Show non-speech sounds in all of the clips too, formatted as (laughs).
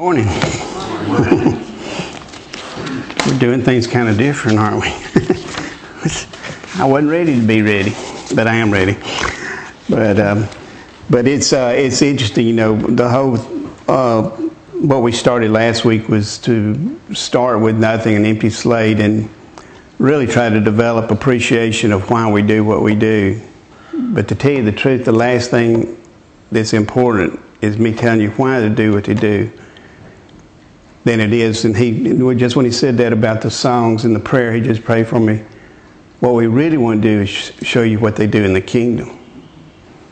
Morning. (laughs) We're doing things kind of different, aren't we? (laughs) I wasn't ready to be ready, but I am ready. But um, but it's uh, it's interesting, you know. The whole uh, what we started last week was to start with nothing, an empty slate, and really try to develop appreciation of why we do what we do. But to tell you the truth, the last thing that's important is me telling you why to do what you do than it is. And he just when he said that about the songs and the prayer, he just prayed for me. What we really want to do is show you what they do in the kingdom.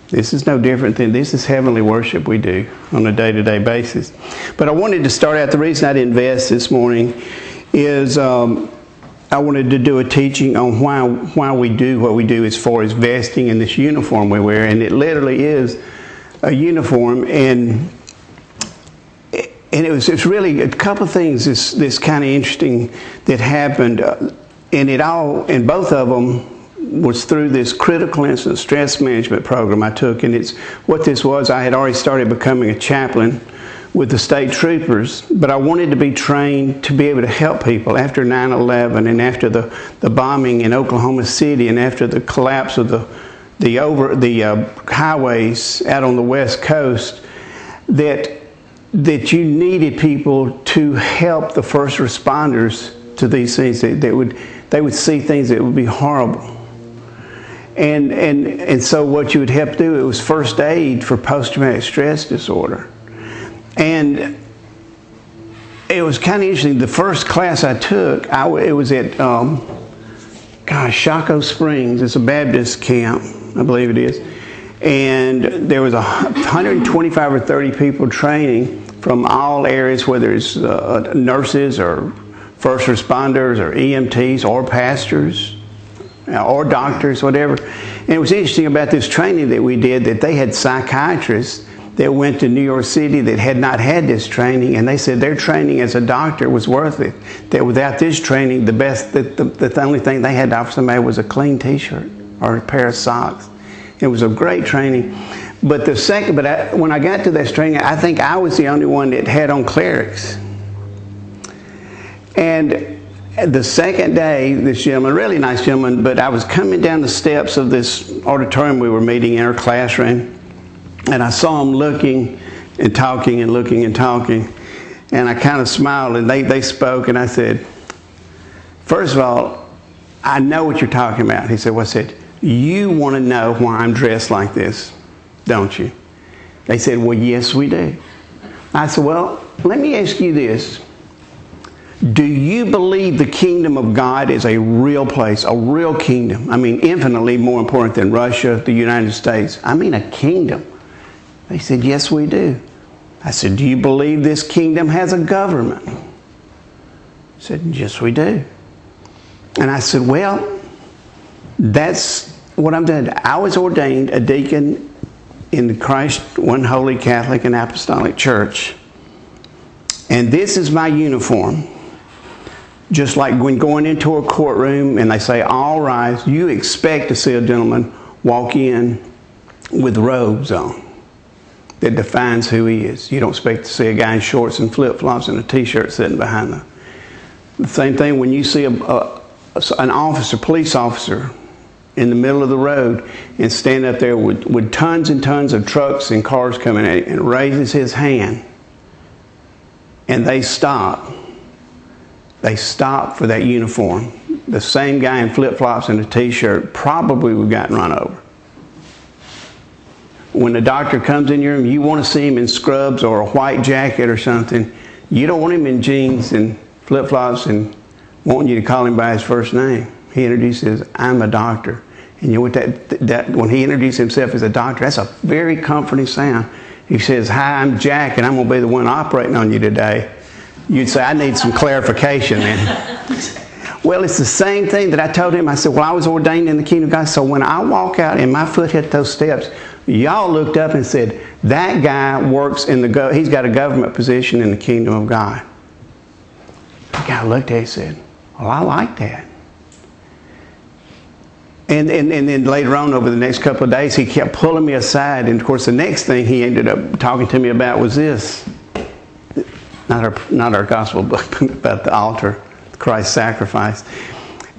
This is no different than this is heavenly worship we do on a day to day basis. But I wanted to start out. The reason I didn't invest this morning is um, I wanted to do a teaching on why why we do what we do as far as vesting in this uniform we wear, and it literally is a uniform and and it was it's really a couple of things this this kind of interesting that happened uh, and it all and both of them was through this critical incident stress management program I took and it's what this was I had already started becoming a chaplain with the state troopers but I wanted to be trained to be able to help people after 9/11 and after the the bombing in Oklahoma City and after the collapse of the the over the uh, highways out on the west coast that that you needed people to help the first responders to these things. That, that would they would see things that would be horrible. And and and so what you would help do it was first aid for post-traumatic stress disorder. And it was kind of interesting the first class i took I, it was at um, gosh Shocco Springs. It's a baptist camp i believe it is and there was a 125 or 30 people training from all areas, whether it's uh, nurses or first responders or EMTs or pastors uh, or doctors, whatever. And it was interesting about this training that we did that they had psychiatrists that went to New York City that had not had this training, and they said their training as a doctor was worth it. That without this training, the best, the, the, the only thing they had to offer somebody was a clean T-shirt or a pair of socks. It was a great training. But the second, but I, when I got to that training, I think I was the only one that had on clerics. And the second day, this gentleman, really nice gentleman, but I was coming down the steps of this auditorium we were meeting in our classroom, and I saw him looking and talking and looking and talking. And I kind of smiled, and they, they spoke, and I said, First of all, I know what you're talking about. He said, What's it? You want to know why I'm dressed like this, don't you? They said, Well, yes, we do. I said, Well, let me ask you this. Do you believe the kingdom of God is a real place, a real kingdom? I mean, infinitely more important than Russia, the United States. I mean, a kingdom. They said, Yes, we do. I said, Do you believe this kingdom has a government? They said, Yes, we do. And I said, Well, that's what I'm doing. I was ordained a deacon in the Christ One Holy Catholic and Apostolic Church. And this is my uniform. Just like when going into a courtroom and they say, all rise, you expect to see a gentleman walk in with robes on that defines who he is. You don't expect to see a guy in shorts and flip flops and a t shirt sitting behind them. The same thing when you see a, a, an officer, police officer, in the middle of the road and stand up there with, with tons and tons of trucks and cars coming at him and raises his hand and they stop. They stop for that uniform. The same guy in flip flops and a t shirt probably would have gotten run over. When the doctor comes in your room, you want to see him in scrubs or a white jacket or something. You don't want him in jeans and flip flops and wanting you to call him by his first name. He introduces, I'm a doctor. And you know what that, that when he introduced himself as a doctor, that's a very comforting sound. He says, Hi, I'm Jack, and I'm going to be the one operating on you today. You'd say, I need some clarification then. (laughs) well, it's the same thing that I told him. I said, Well, I was ordained in the kingdom of God. So when I walk out and my foot hit those steps, y'all looked up and said, That guy works in the, go- he's got a government position in the kingdom of God. The guy looked at it and said, Well, I like that. And, and, and then later on, over the next couple of days, he kept pulling me aside. And of course, the next thing he ended up talking to me about was this not our not our gospel book, but (laughs) about the altar, Christ's sacrifice.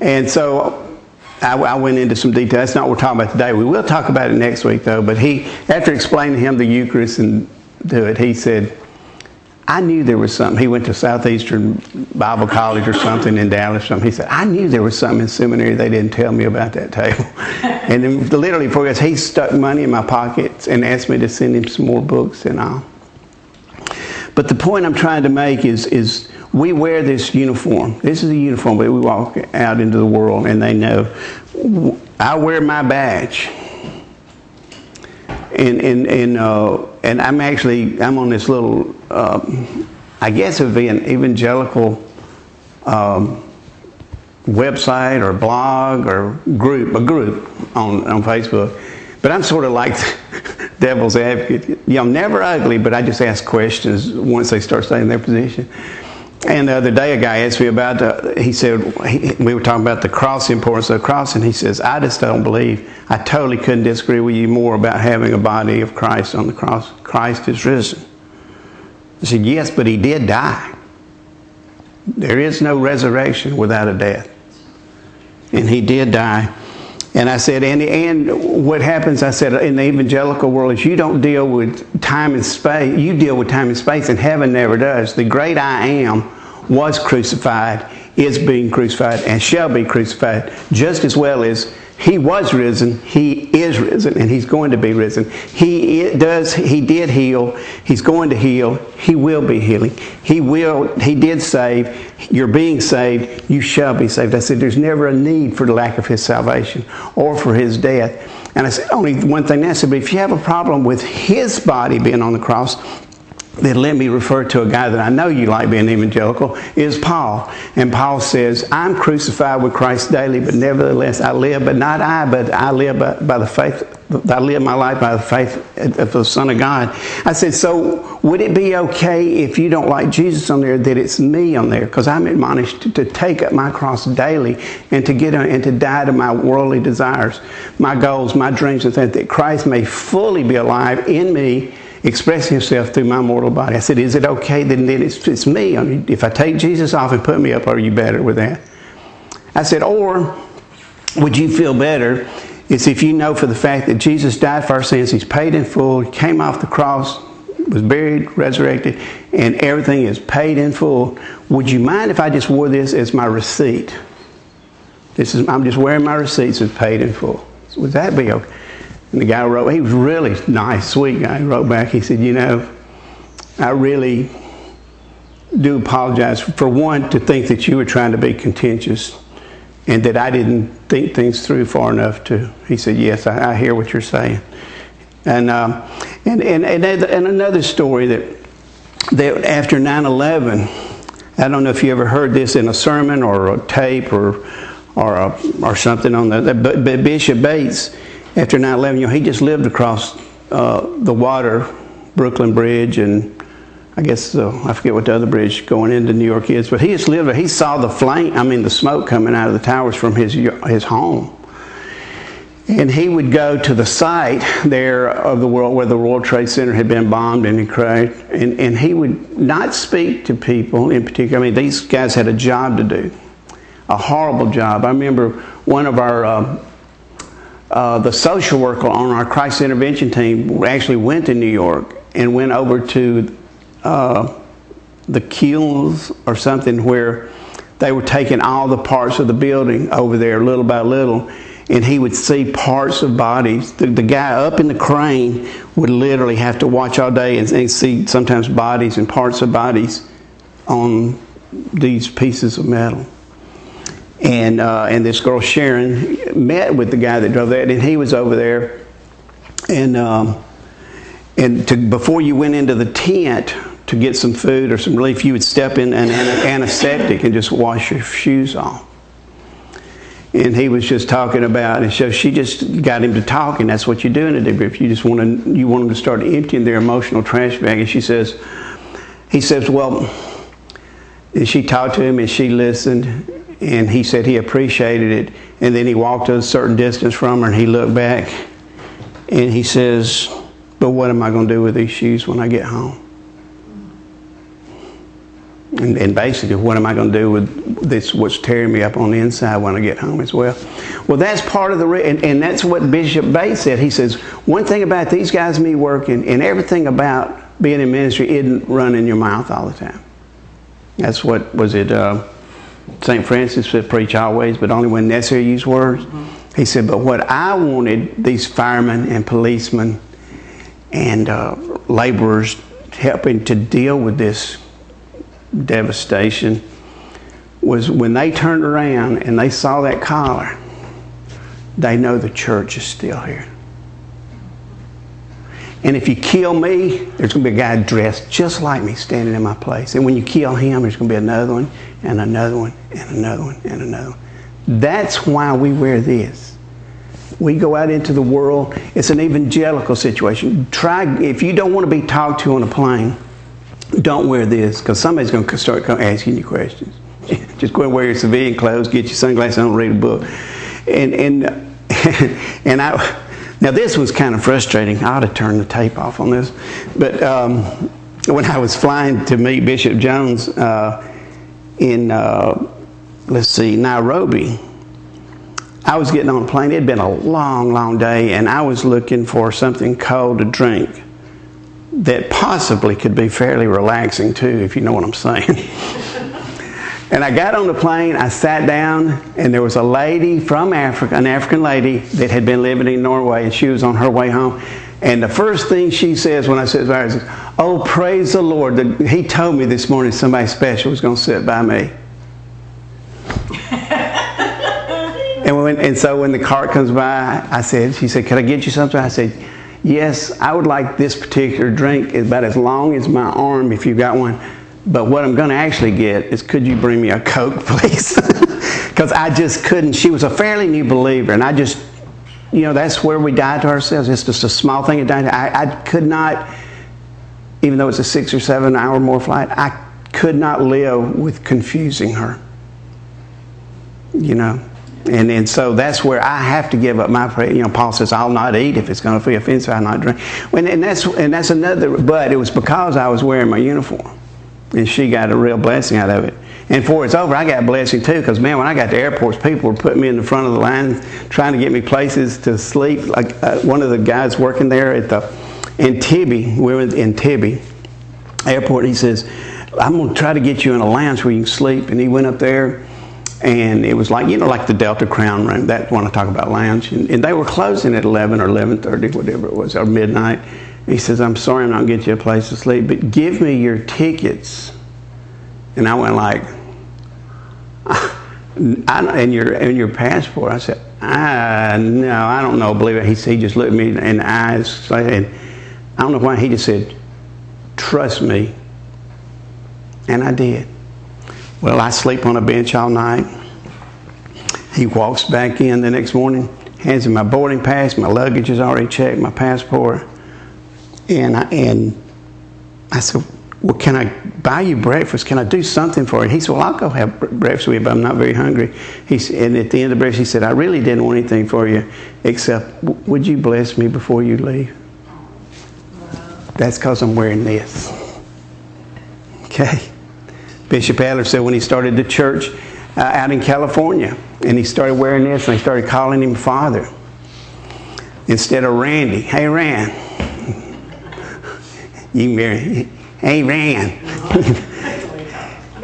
And so I, I, went into some detail. That's not what we're talking about today. We will talk about it next week, though. But he, after explaining to him the Eucharist and do it, he said, I knew there was something. He went to Southeastern Bible College or something in Dallas. Something. He said, I knew there was something in seminary they didn't tell me about that table. (laughs) and then literally, before he, he stuck money in my pockets and asked me to send him some more books and all. But the point I'm trying to make is, is we wear this uniform. This is a uniform, but we walk out into the world and they know. I wear my badge. And, and, and, uh, and I'm actually, I'm on this little, um, I guess it would be an evangelical um, website or blog or group, a group on, on Facebook. But I'm sort of like (laughs) devil's advocate. You know, never ugly, but I just ask questions once they start staying in their position. And the other day, a guy asked me about, uh, he said, he, we were talking about the cross, the importance of the cross, and he says, I just don't believe, I totally couldn't disagree with you more about having a body of Christ on the cross. Christ is risen. I said, yes, but he did die. There is no resurrection without a death. And he did die. And I said, and, and what happens, I said, in the evangelical world is you don't deal with time and space. You deal with time and space, and heaven never does. The great I am was crucified, is being crucified, and shall be crucified, just as well as he was risen, he is risen, and he's going to be risen. He does, he did heal, he's going to heal, he will be healing. He will, he did save, you're being saved, you shall be saved. I said, there's never a need for the lack of his salvation or for his death. And I said, only one thing I said, but if you have a problem with his body being on the cross, that let me refer to a guy that I know you like being evangelical is Paul. And Paul says, I'm crucified with Christ daily, but nevertheless I live, but not I, but I live by, by the faith, I live my life by the faith of the Son of God. I said, so would it be okay if you don't like Jesus on there, that it's me on there? Because I'm admonished to, to, take up my cross daily and to get and to die to my worldly desires, my goals, my dreams, and things, that Christ may fully be alive in me expressing himself through my mortal body. I said, Is it okay? Then, then it's, it's me. I mean, if I take Jesus off and put me up, are you better with that? I said, Or would you feel better? It's if you know for the fact that Jesus died for our sins, He's paid in full, He came off the cross, was buried, resurrected, and everything is paid in full. Would you mind if I just wore this as my receipt? This is I'm just wearing my receipts as paid in full. Would that be okay? And the guy wrote, he was really nice, sweet guy. He wrote back, he said, You know, I really do apologize for one to think that you were trying to be contentious and that I didn't think things through far enough to. He said, Yes, I, I hear what you're saying. And, um, and, and, and, and another story that, that after 9 11, I don't know if you ever heard this in a sermon or a tape or, or, a, or something on that, but Bishop Bates after 9 11, you know, he just lived across uh, the water, Brooklyn Bridge, and I guess uh, I forget what the other bridge going into New York is, but he just lived. He saw the flame, I mean, the smoke coming out of the towers from his, his home. And he would go to the site there of the world where the World Trade Center had been bombed and he crashed, and, and he would not speak to people in particular. I mean, these guys had a job to do, a horrible job. I remember one of our uh, uh, the social worker on our crisis intervention team actually went to New York and went over to uh, the kilns or something where they were taking all the parts of the building over there little by little and he would see parts of bodies. The, the guy up in the crane would literally have to watch all day and, and see sometimes bodies and parts of bodies on these pieces of metal and uh, and this girl Sharon met with the guy that drove that, and he was over there, and um, and to, before you went into the tent to get some food or some relief, you would step in an antiseptic and just wash your shoes off. And he was just talking about, and so she just got him to talk, and that's what you do in a debrief. You just want to you want them to start emptying their emotional trash bag. And she says, he says, well, and she talked to him, and she listened, and he said he appreciated it. And then he walked a certain distance from her and he looked back and he says, But what am I going to do with these shoes when I get home? And, and basically, what am I going to do with this? What's tearing me up on the inside when I get home as well? Well, that's part of the, re- and, and that's what Bishop Bates said. He says one thing about these guys, me working, and everything about being in ministry isn't running your mouth all the time. That's what was it. Uh, St. Francis would "Preach always, but only when necessary. Use words." He said, "But what I wanted these firemen and policemen and uh, laborers helping to deal with this devastation was when they turned around and they saw that collar, they know the church is still here. And if you kill me, there's going to be a guy dressed just like me standing in my place. And when you kill him, there's going to be another one, and another one, and another one, and another one. That's why we wear this. We go out into the world. It's an evangelical situation. Try if you don't want to be talked to on a plane, don't wear this because somebody's going to start asking you questions. (laughs) Just go and wear your civilian clothes, get your sunglasses on, read a book, and and (laughs) and I. Now this was kind of frustrating. I ought to turn the tape off on this, but um, when I was flying to meet Bishop Jones uh, in uh, let's see Nairobi, I was getting on a plane. It had been a long, long day, and I was looking for something cold to drink that possibly could be fairly relaxing too, if you know what I'm saying. (laughs) and I got on the plane, I sat down, and there was a lady from Africa, an African lady that had been living in Norway, and she was on her way home. And the first thing she says when I sit by her is, Oh, praise the Lord. He told me this morning somebody special was going to sit by me. (laughs) and, when, and so when the cart comes by, I said, She said, Can I get you something? I said, Yes, I would like this particular drink about as long as my arm if you've got one. But what I'm going to actually get is could you bring me a Coke, (laughs) please? Because I just couldn't. She was a fairly new believer, and I just, you know, that's where we die to ourselves. It's just a small thing. I, I could not, even though it's a six or seven hour more flight, I could not live with confusing her. You know, and, and so that's where I have to give up my prayer. You know, Paul says, I'll not eat if it's going to be offensive, I'll not drink. And, and, that's, and that's another, but it was because I was wearing my uniform. And she got a real blessing out of it. And before it's over, I got a blessing too, because man, when I got to airports, people were putting me in the front of the line, trying to get me places to sleep. Like uh, one of the guys working there at the Entebbe, we were in Entebbe airport. He says, "I'm to try to get you in a lounge where you can sleep." And he went up there, and it was like you know like the Delta Crown room. That when I talk about lounge, and, and they were closing at eleven or eleven thirty, whatever it was, or midnight. He says, "I'm sorry, I'm not going to get you a place to sleep, but give me your tickets." And I went like, (laughs) I, "And your and your passport?" I said, "I no, I don't know. Believe it." He he just looked me in the eyes, and I don't know why. He just said, "Trust me," and I did. Well, I sleep on a bench all night. He walks back in the next morning, hands me my boarding pass, my luggage is already checked, my passport. And I, and I said, Well, can I buy you breakfast? Can I do something for you? He said, Well, I'll go have breakfast with you, but I'm not very hungry. He, said, and at the end of the breakfast, he said, I really didn't want anything for you except, Would you bless me before you leave? That's because I'm wearing this. Okay. Bishop Adler said when he started the church uh, out in California, and he started wearing this, and they started calling him Father instead of Randy. Hey, Rand. You marry. Rand.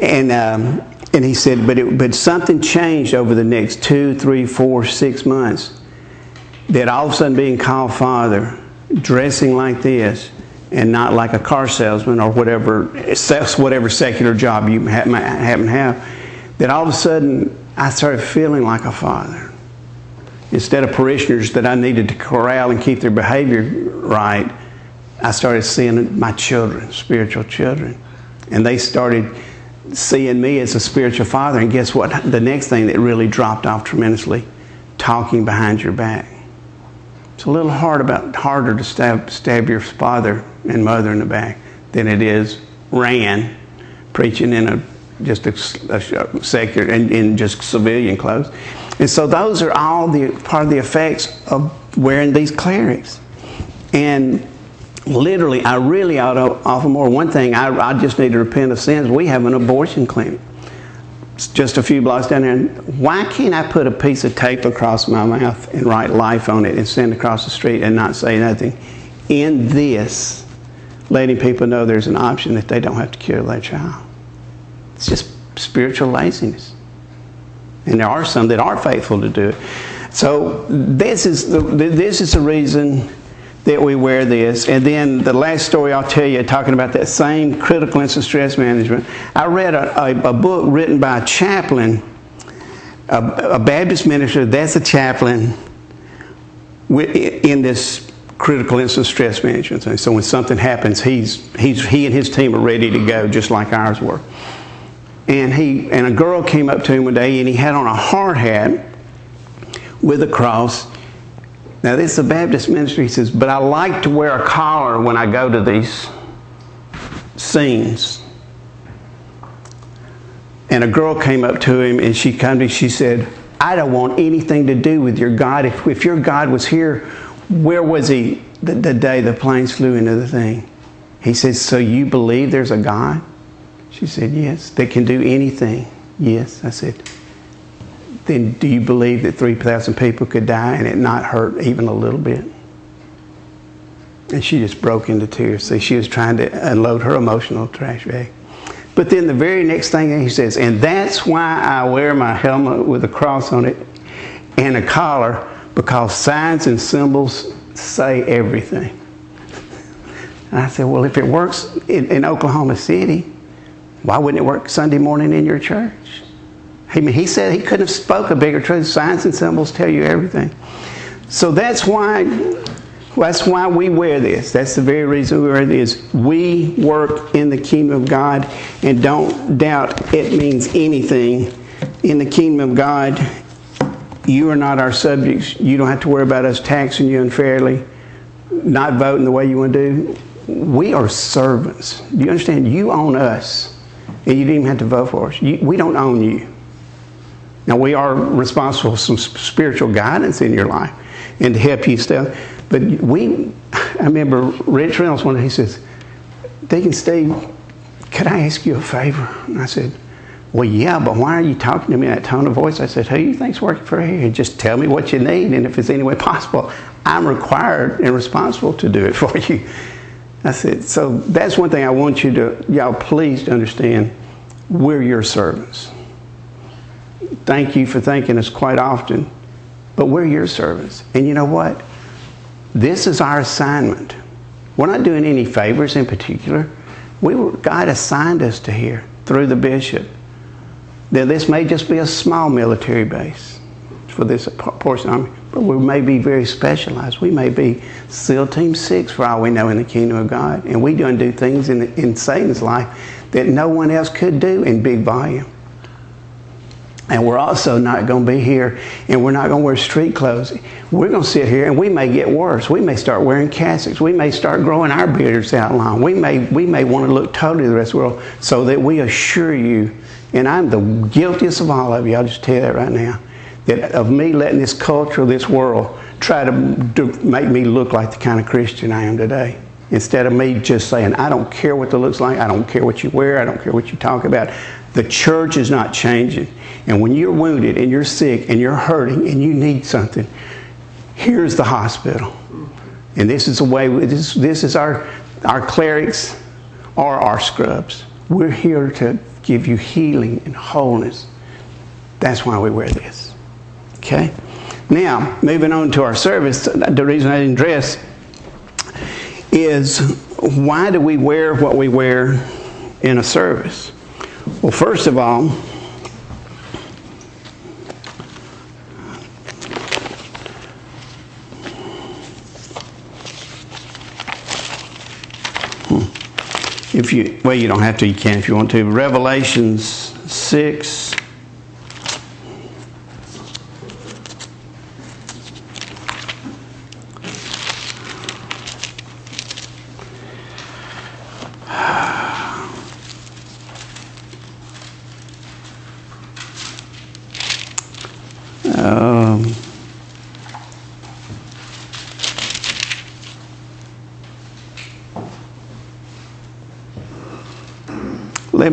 (laughs) and um, and he said, but it, but something changed over the next two, three, four, six months. That all of a sudden being called Father, dressing like this, and not like a car salesman or whatever, whatever secular job you happen to have, that all of a sudden I started feeling like a father. Instead of parishioners that I needed to corral and keep their behavior right, I started seeing my children, spiritual children. And they started seeing me as a spiritual father. And guess what? The next thing that really dropped off tremendously talking behind your back. It's a little hard about harder to stab, stab your father and mother in the back than it is ran preaching in a just a, a secular and in just civilian clothes. And so those are all the part of the effects of wearing these clerics. And literally, I really ought to offer more. One thing, I, I just need to repent of sins. We have an abortion clinic. It's just a few blocks down there. Why can't I put a piece of tape across my mouth and write life on it and send across the street and not say nothing? In this, letting people know there's an option that they don't have to kill their child. It's just spiritual laziness. And there are some that are faithful to do it. So this is the, this is the reason that we wear this. And then the last story I'll tell you, talking about that same critical incident stress management. I read a, a, a book written by a chaplain, a, a, Baptist minister. That's a chaplain in this critical incident stress management. So when something happens, he's, he's, he and his team are ready to go, just like ours were. And he and a girl came up to him one day, and he had on a hard hat with a cross now, this is a Baptist ministry. He says, but I like to wear a collar when I go to these scenes. And a girl came up to him and she came to me, she said, I don't want anything to do with your God. If, if your God was here, where was he the, the day the planes flew into the thing? He says, So you believe there's a God? She said, Yes. That can do anything. Yes. I said, then do you believe that 3,000 people could die and it not hurt even a little bit? And she just broke into tears. See, she was trying to unload her emotional trash bag. But then the very next thing he says, and that's why I wear my helmet with a cross on it and a collar, because signs and symbols say everything. And I said, well, if it works in, in Oklahoma City, why wouldn't it work Sunday morning in your church? I mean, he said he couldn't have spoke a bigger truth. Signs and symbols tell you everything. So that's why that's why we wear this. That's the very reason we wear this. We work in the kingdom of God, and don't doubt it means anything. In the kingdom of God, you are not our subjects. You don't have to worry about us taxing you unfairly, not voting the way you want to do. We are servants. Do you understand? You own us, and you didn't even have to vote for us. You, we don't own you. Now, we are responsible for some spiritual guidance in your life and to help you stuff. But we, I remember Rich Reynolds one day, he says, Deacon Steve, could I ask you a favor? And I said, well, yeah, but why are you talking to me in that tone of voice? I said, who you think's working for here? Just tell me what you need, and if it's any way possible, I'm required and responsible to do it (laughs) for you. I said, so that's one thing I want you to, y'all please to understand, we're your servants thank you for thanking us quite often, but we're your servants. And you know what? This is our assignment. We're not doing any favors in particular. We were, God assigned us to here through the bishop. Now, this may just be a small military base for this portion army, but we may be very specialized. We may be SEAL Team 6 for all we know in the kingdom of God. And we do do things in, in Satan's life that no one else could do in big volume. And we're also not going to be here and we're not going to wear street clothes. We're going to sit here and we may get worse. We may start wearing cassocks. We may start growing our beards out long. We may, we may want to look totally the rest of the world so that we assure you, and I'm the guiltiest of all of you, I'll just tell you that right now, that of me letting this culture, this world, try to make me look like the kind of Christian I am today. Instead of me just saying, I don't care what it looks like, I don't care what you wear, I don't care what you talk about. The church is not changing. And when you're wounded and you're sick and you're hurting and you need something, here's the hospital. And this is the way, this, this is our, our clerics or our scrubs. We're here to give you healing and wholeness. That's why we wear this. Okay? Now, moving on to our service, the reason I didn't dress is why do we wear what we wear in a service? Well, first of all, if you well you don't have to you can if you want to. Revelations 6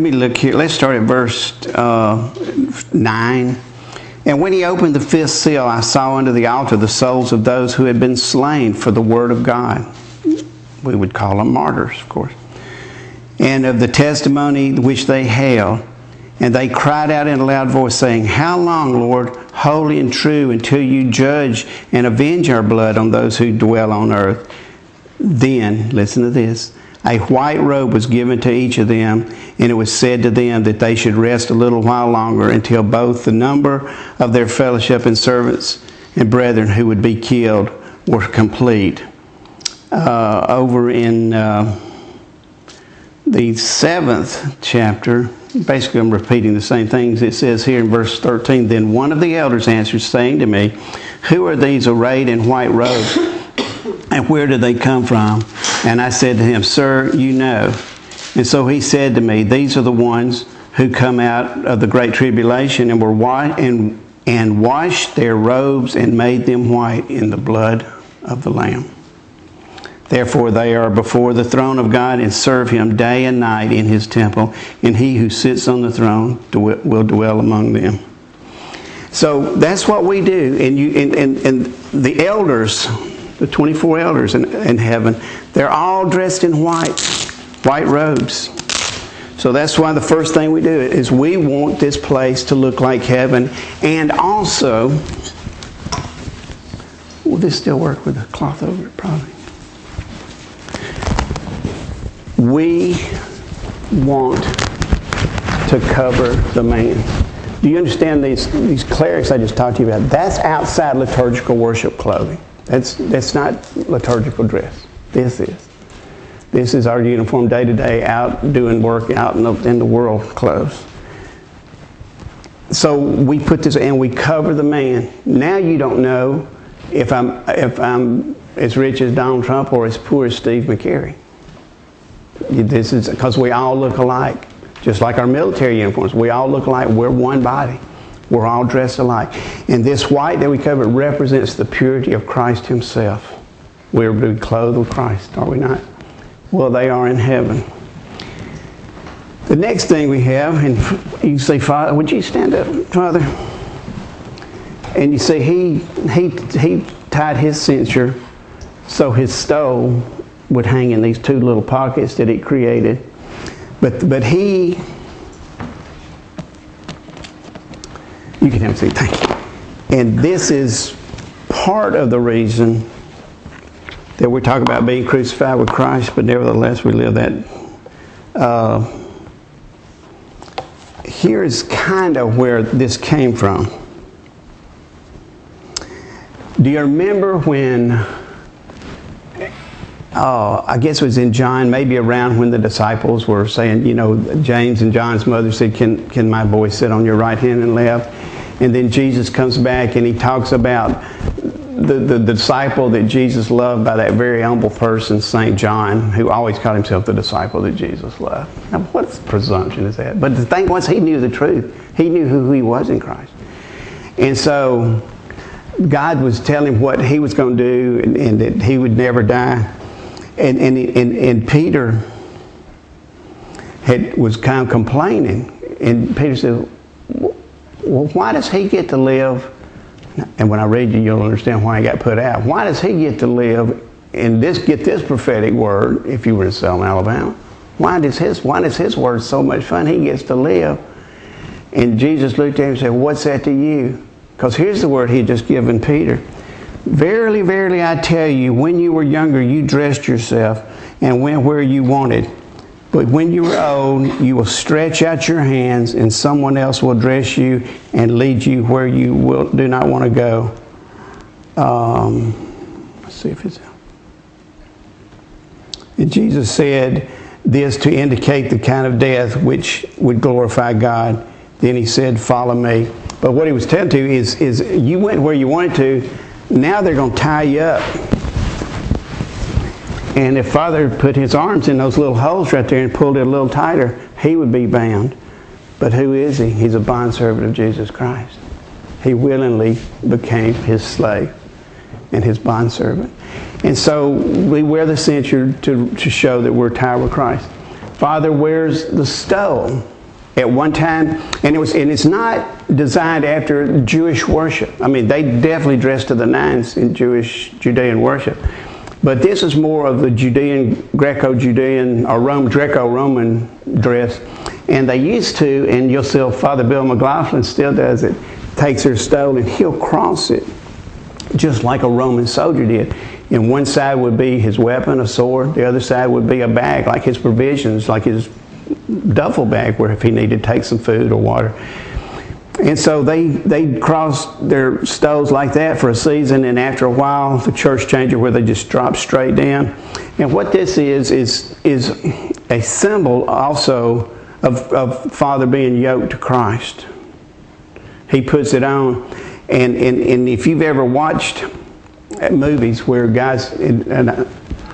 me look here. Let's start at verse uh, 9. And when he opened the fifth seal, I saw under the altar the souls of those who had been slain for the word of God. We would call them martyrs, of course. And of the testimony which they held. And they cried out in a loud voice, saying, How long, Lord, holy and true, until you judge and avenge our blood on those who dwell on earth? Then, listen to this a white robe was given to each of them, and it was said to them that they should rest a little while longer until both the number of their fellowship and servants and brethren who would be killed were complete. Uh, over in uh, the seventh chapter, basically I'm repeating the same things. It says here in verse 13 Then one of the elders answered, saying to me, Who are these arrayed in white robes, and where did they come from? And I said to him, Sir, you know. And so he said to me, These are the ones who come out of the great tribulation and were white and, and washed their robes and made them white in the blood of the Lamb. Therefore, they are before the throne of God and serve him day and night in his temple, and he who sits on the throne will dwell among them. So that's what we do. And, you, and, and, and the elders, the 24 elders in, in heaven, they're all dressed in white, white robes. So that's why the first thing we do is we want this place to look like heaven. And also, will this still work with a cloth over it? Probably. We want to cover the man. Do you understand these, these clerics I just talked to you about? That's outside liturgical worship clothing. That's, that's not liturgical dress. This is. This is our uniform day to day out doing work out in the, in the world clothes. So we put this and we cover the man. Now you don't know if I'm if I'm as rich as Donald Trump or as poor as Steve McCurry. This is because we all look alike, just like our military uniforms. We all look alike. We're one body. We're all dressed alike. And this white that we cover represents the purity of Christ Himself. We're clothed with Christ, are we not? Well, they are in heaven. The next thing we have, and you say, Father, would you stand up, Father? And you see, he, he, he tied his cincture so his stole would hang in these two little pockets that he created. But, but he You can have a seat. Thank you. And this is part of the reason that we talk about being crucified with Christ, but nevertheless we live that. Uh, here is kind of where this came from. Do you remember when, uh, I guess it was in John, maybe around when the disciples were saying, you know, James and John's mother said, Can, can my boy sit on your right hand and left? And then Jesus comes back and he talks about the, the, disciple that Jesus loved by that very humble person, St. John, who always called himself the disciple that Jesus loved. Now, what presumption is that? But the thing was, he knew the truth. He knew who he was in Christ. And so, God was telling him what he was going to do and, and that he would never die. And, and, and, and Peter had, was kind of complaining. And Peter said, well, why does he get to live? And when I read you, you'll understand why he got put out. Why does he get to live and this get this prophetic word if you were in Selma, Alabama? Why does his why does his word so much fun? He gets to live. And Jesus looked at him and said, What's that to you? Because here's the word he just given Peter. Verily, verily, I tell you, when you were younger, you dressed yourself and went where you wanted. But when you are old, you will stretch out your hands, and someone else will dress you and lead you where you will, do not want to go. Um, let's see if it's. And Jesus said this to indicate the kind of death which would glorify God. Then he said, Follow me. But what he was telling to you is, is you went where you wanted to. Now they're going to tie you up and if Father put his arms in those little holes right there and pulled it a little tighter, he would be bound. But who is he? He's a bondservant of Jesus Christ. He willingly became his slave and his bondservant. And so we wear the cincture to, to show that we're tied with Christ. Father, wears the stole At one time, and it was, and it's not designed after Jewish worship. I mean, they definitely dress to the nines in Jewish Judean worship, but this is more of the Judean, Greco-Judean, or Rome, Greco-Roman dress, and they used to, and you'll see Father Bill McLaughlin still does it, takes their stole and he'll cross it, just like a Roman soldier did. And one side would be his weapon, a sword. The other side would be a bag, like his provisions, like his duffel bag, where if he needed to take some food or water. And so they they crossed their stoles like that for a season, and after a while, the church changed it where they just drop straight down. And what this is is is a symbol also of, of Father being yoked to Christ. He puts it on, and and, and if you've ever watched movies where guys and, and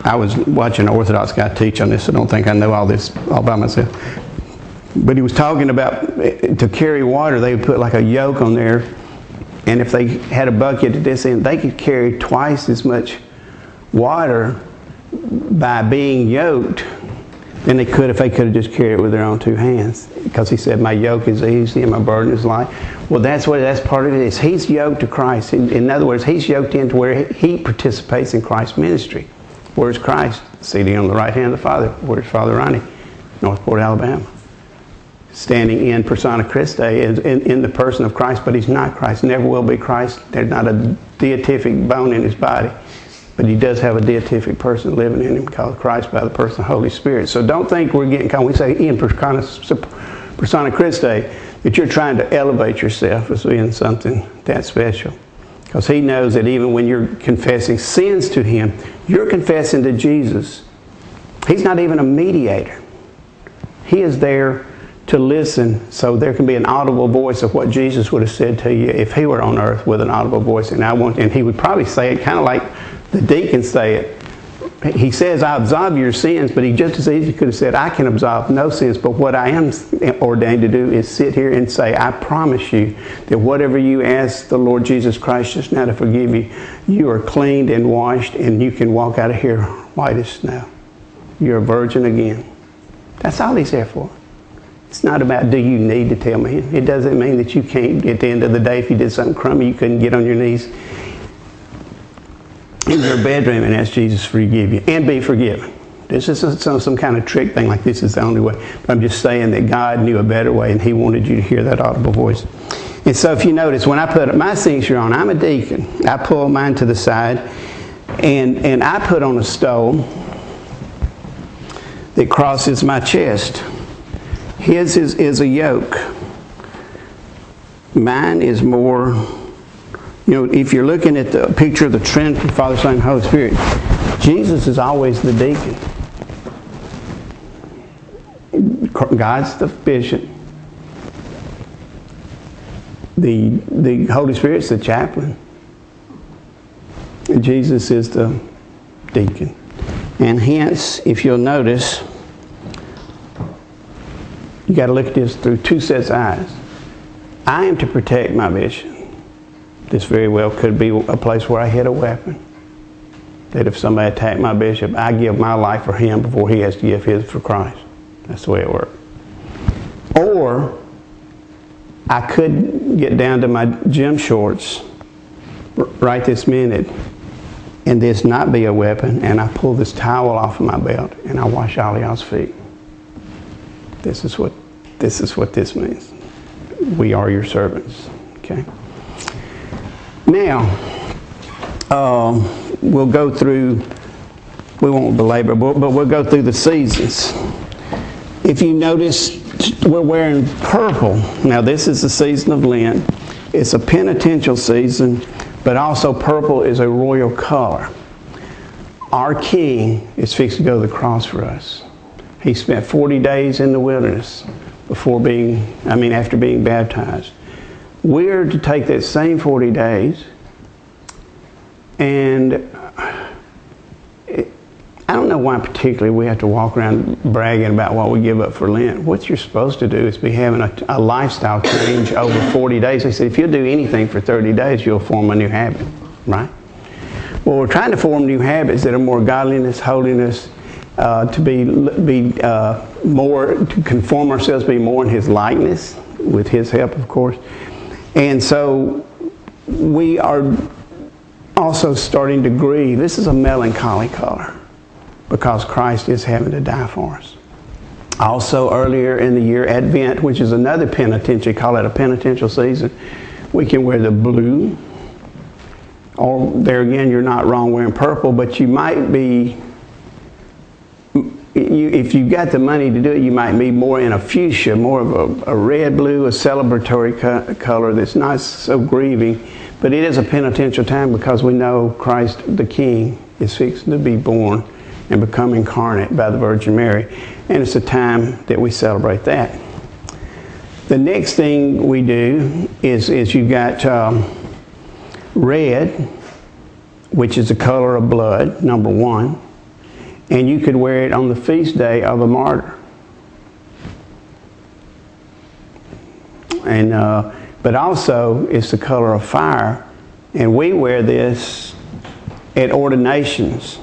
I was watching an Orthodox guy teach on this. I don't think I know all this all by myself. But he was talking about to carry water, they would put like a yoke on there, and if they had a bucket at this end, they could carry twice as much water by being yoked than they could if they could have just carried it with their own two hands. Because he said, "My yoke is easy and my burden is light." Well, that's what that's part of it is. He's yoked to Christ. In, in other words, he's yoked into where he participates in Christ's ministry. Where's Christ? Seating on the right hand of the Father. Where's Father Ronnie? Northport, Alabama. Standing in persona Christi, in, in, the person of Christ, but he's not Christ. Never will be Christ. There's not a deific bone in his body. But he does have a deific person living in him called Christ by the person of the Holy Spirit. So don't think we're getting caught. We say in persona, persona Christi that you're trying to elevate yourself as being something that special. Because he knows that even when you're confessing sins to him, you're confessing to Jesus. He's not even a mediator. He is there to listen so there can be an audible voice of what Jesus would have said to you if he were on earth with an audible voice. And I want and he would probably say it kind of like the deacons say it he says, I absolve your sins, but he just as easily could have said, I can absolve no sins. But what I am ordained to do is sit here and say, I promise you that whatever you ask the Lord Jesus Christ just now to forgive you, you are cleaned and washed, and you can walk out of here white as snow. You're a virgin again. That's all he's there for. It's not about do you need to tell me. It doesn't mean that you can't, at the end of the day, if you did something crummy, you couldn't get on your knees in your bedroom and ask Jesus to forgive you and be forgiven. This isn't some, some kind of trick thing like this is the only way. But I'm just saying that God knew a better way and He wanted you to hear that audible voice. And so if you notice, when I put my signature on, I'm a deacon. I pull mine to the side and, and I put on a stole that crosses my chest. His is, is a yoke. Mine is more you know, if you're looking at the picture of the Trinity, Father, Son, and Holy Spirit, Jesus is always the deacon. God's the bishop. The, the Holy Spirit's the chaplain. And Jesus is the deacon. And hence, if you'll notice, you got to look at this through two sets of eyes. I am to protect my bishop this very well could be a place where I hid a weapon. That if somebody attacked my bishop, I give my life for him before he has to give his for Christ. That's the way it works. Or I could get down to my gym shorts right this minute and this not be a weapon and I pull this towel off of my belt and I wash all y'all's feet. This is what this is what this means. We are your servants. Okay. Now, um, we'll go through, we won't belabor, but we'll go through the seasons. If you notice, we're wearing purple. Now, this is the season of Lent. It's a penitential season, but also purple is a royal color. Our King is fixed to go to the cross for us. He spent 40 days in the wilderness before being, I mean, after being baptized. We're to take that same 40 days and it, I don't know why particularly we have to walk around bragging about what we give up for Lent. What you're supposed to do is be having a, a lifestyle change over 40 days. They said if you'll do anything for 30 days, you'll form a new habit, right? Well, we're trying to form new habits that are more godliness, holiness, uh, to be, be uh, more, to conform ourselves, be more in His likeness, with His help, of course. And so we are also starting to grieve. This is a melancholy color because Christ is having to die for us. Also, earlier in the year, Advent, which is another penitential, call it a penitential season, we can wear the blue. Or there again, you're not wrong wearing purple, but you might be, you, if you've got the money to do it, you might be more in a fuchsia, more of a, a red blue, a celebratory co- color that's not so grieving. But it is a penitential time because we know Christ the King is fixing to be born and become incarnate by the Virgin Mary. And it's a time that we celebrate that. The next thing we do is, is you've got um, red, which is the color of blood, number one. And you could wear it on the feast day of a martyr. And, uh, but also, it's the color of fire. And we wear this at ordinations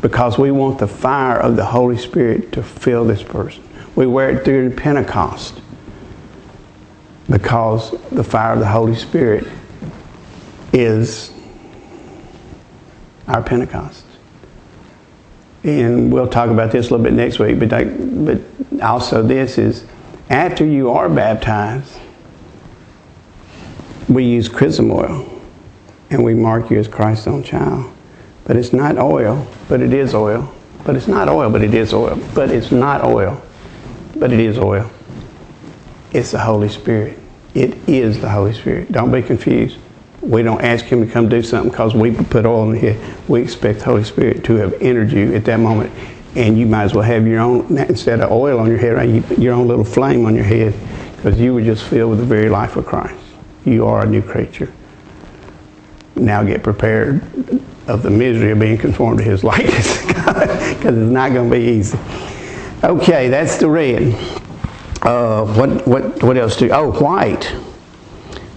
because we want the fire of the Holy Spirit to fill this person. We wear it during Pentecost because the fire of the Holy Spirit is our Pentecost. And we'll talk about this a little bit next week, but, but also this is after you are baptized, we use chrism oil and we mark you as Christ's own child. But it's not oil, but it is oil. But it's not oil, but it is oil. But it's not oil, but it is oil. It's the Holy Spirit. It is the Holy Spirit. Don't be confused. We don't ask Him to come do something because we put oil in here. We expect the Holy Spirit to have entered you at that moment. And you might as well have your own, instead of oil on your head, right, your own little flame on your head because you were just filled with the very life of Christ. You are a new creature. Now get prepared of the misery of being conformed to his (laughs) likeness because it's not going to be easy. Okay, that's the red. Uh, what, what, what else do? Oh, white.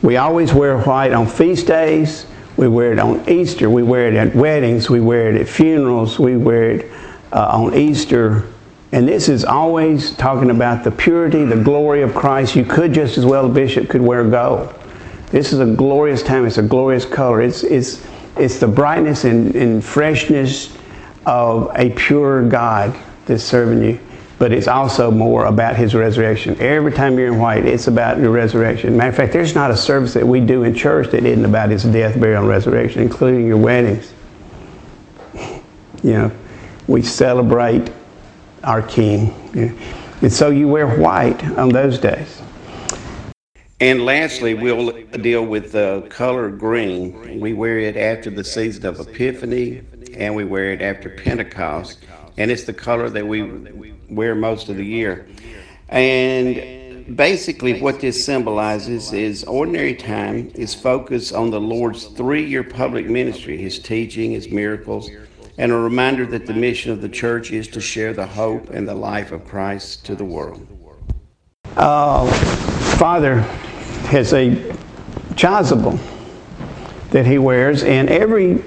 We always wear white on feast days. We wear it on Easter. We wear it at weddings. We wear it at funerals. We wear it uh, on Easter. And this is always talking about the purity, the glory of Christ. You could just as well, a bishop could wear gold. This is a glorious time. It's a glorious color. It's, it's, it's the brightness and, and freshness of a pure God that's serving you. But it's also more about his resurrection. Every time you're in white, it's about your resurrection. Matter of fact, there's not a service that we do in church that isn't about his death, burial, and resurrection, including your weddings. (laughs) You know, we celebrate our King. And so you wear white on those days. And lastly, we'll deal with the color green. We wear it after the season of Epiphany, and we wear it after Pentecost. And it's the color that we wear most of the year. And basically, what this symbolizes is ordinary time is focused on the Lord's three year public ministry, his teaching, his miracles, and a reminder that the mission of the church is to share the hope and the life of Christ to the world. Uh, Father, has a chasuble that he wears, and every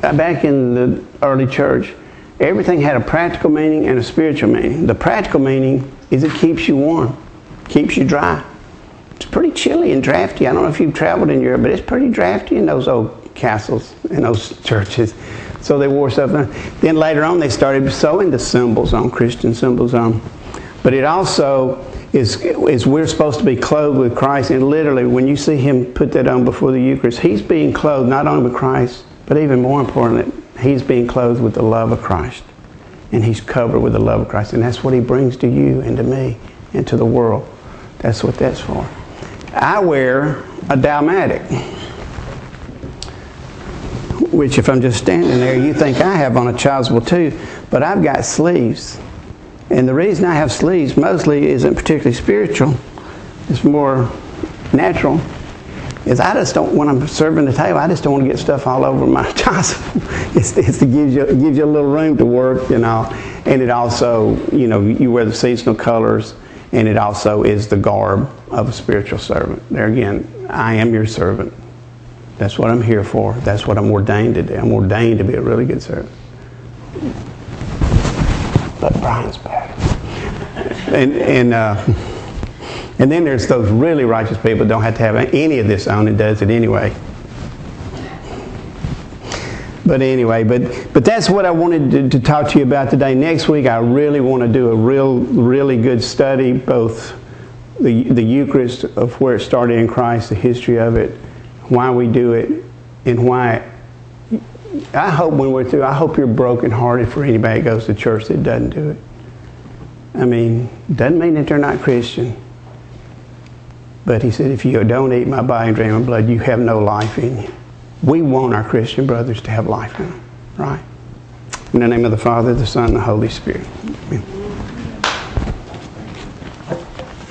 back in the early church, everything had a practical meaning and a spiritual meaning. The practical meaning is it keeps you warm, keeps you dry. It's pretty chilly and drafty. I don't know if you've traveled in Europe, but it's pretty drafty in those old castles and those (laughs) churches. So they wore stuff. Then later on, they started sewing the symbols on Christian symbols on. But it also is, is we're supposed to be clothed with Christ. And literally, when you see him put that on before the Eucharist, he's being clothed not only with Christ, but even more importantly, he's being clothed with the love of Christ. And he's covered with the love of Christ. And that's what he brings to you and to me and to the world. That's what that's for. I wear a dalmatic, which if I'm just standing there, you think I have on a child's chasuble too, but I've got sleeves. And the reason I have sleeves mostly isn't particularly spiritual, it's more natural. Is I just don't, when I'm serving the table, I just don't want to get stuff all over my (laughs) chasuble. it's, it's to give you, give you a little room to work, you know. And it also, you know, you wear the seasonal colors, and it also is the garb of a spiritual servant. There again, I am your servant. That's what I'm here for. That's what I'm ordained to do. I'm ordained to be a really good servant. but Brian's better. (laughs) And and uh, and then there's those really righteous people don't have to have any of this on and does it anyway. But anyway, but but that's what I wanted to, to talk to you about today. Next week, I really want to do a real, really good study, both the the Eucharist of where it started in Christ, the history of it, why we do it, and why. I hope when we're through, I hope you're brokenhearted for anybody that goes to church that doesn't do it. I mean, doesn't mean that they're not Christian. But he said, if you don't eat my body and drink my blood, you have no life in you. We want our Christian brothers to have life in them, right? In the name of the Father, the Son, and the Holy Spirit. Amen.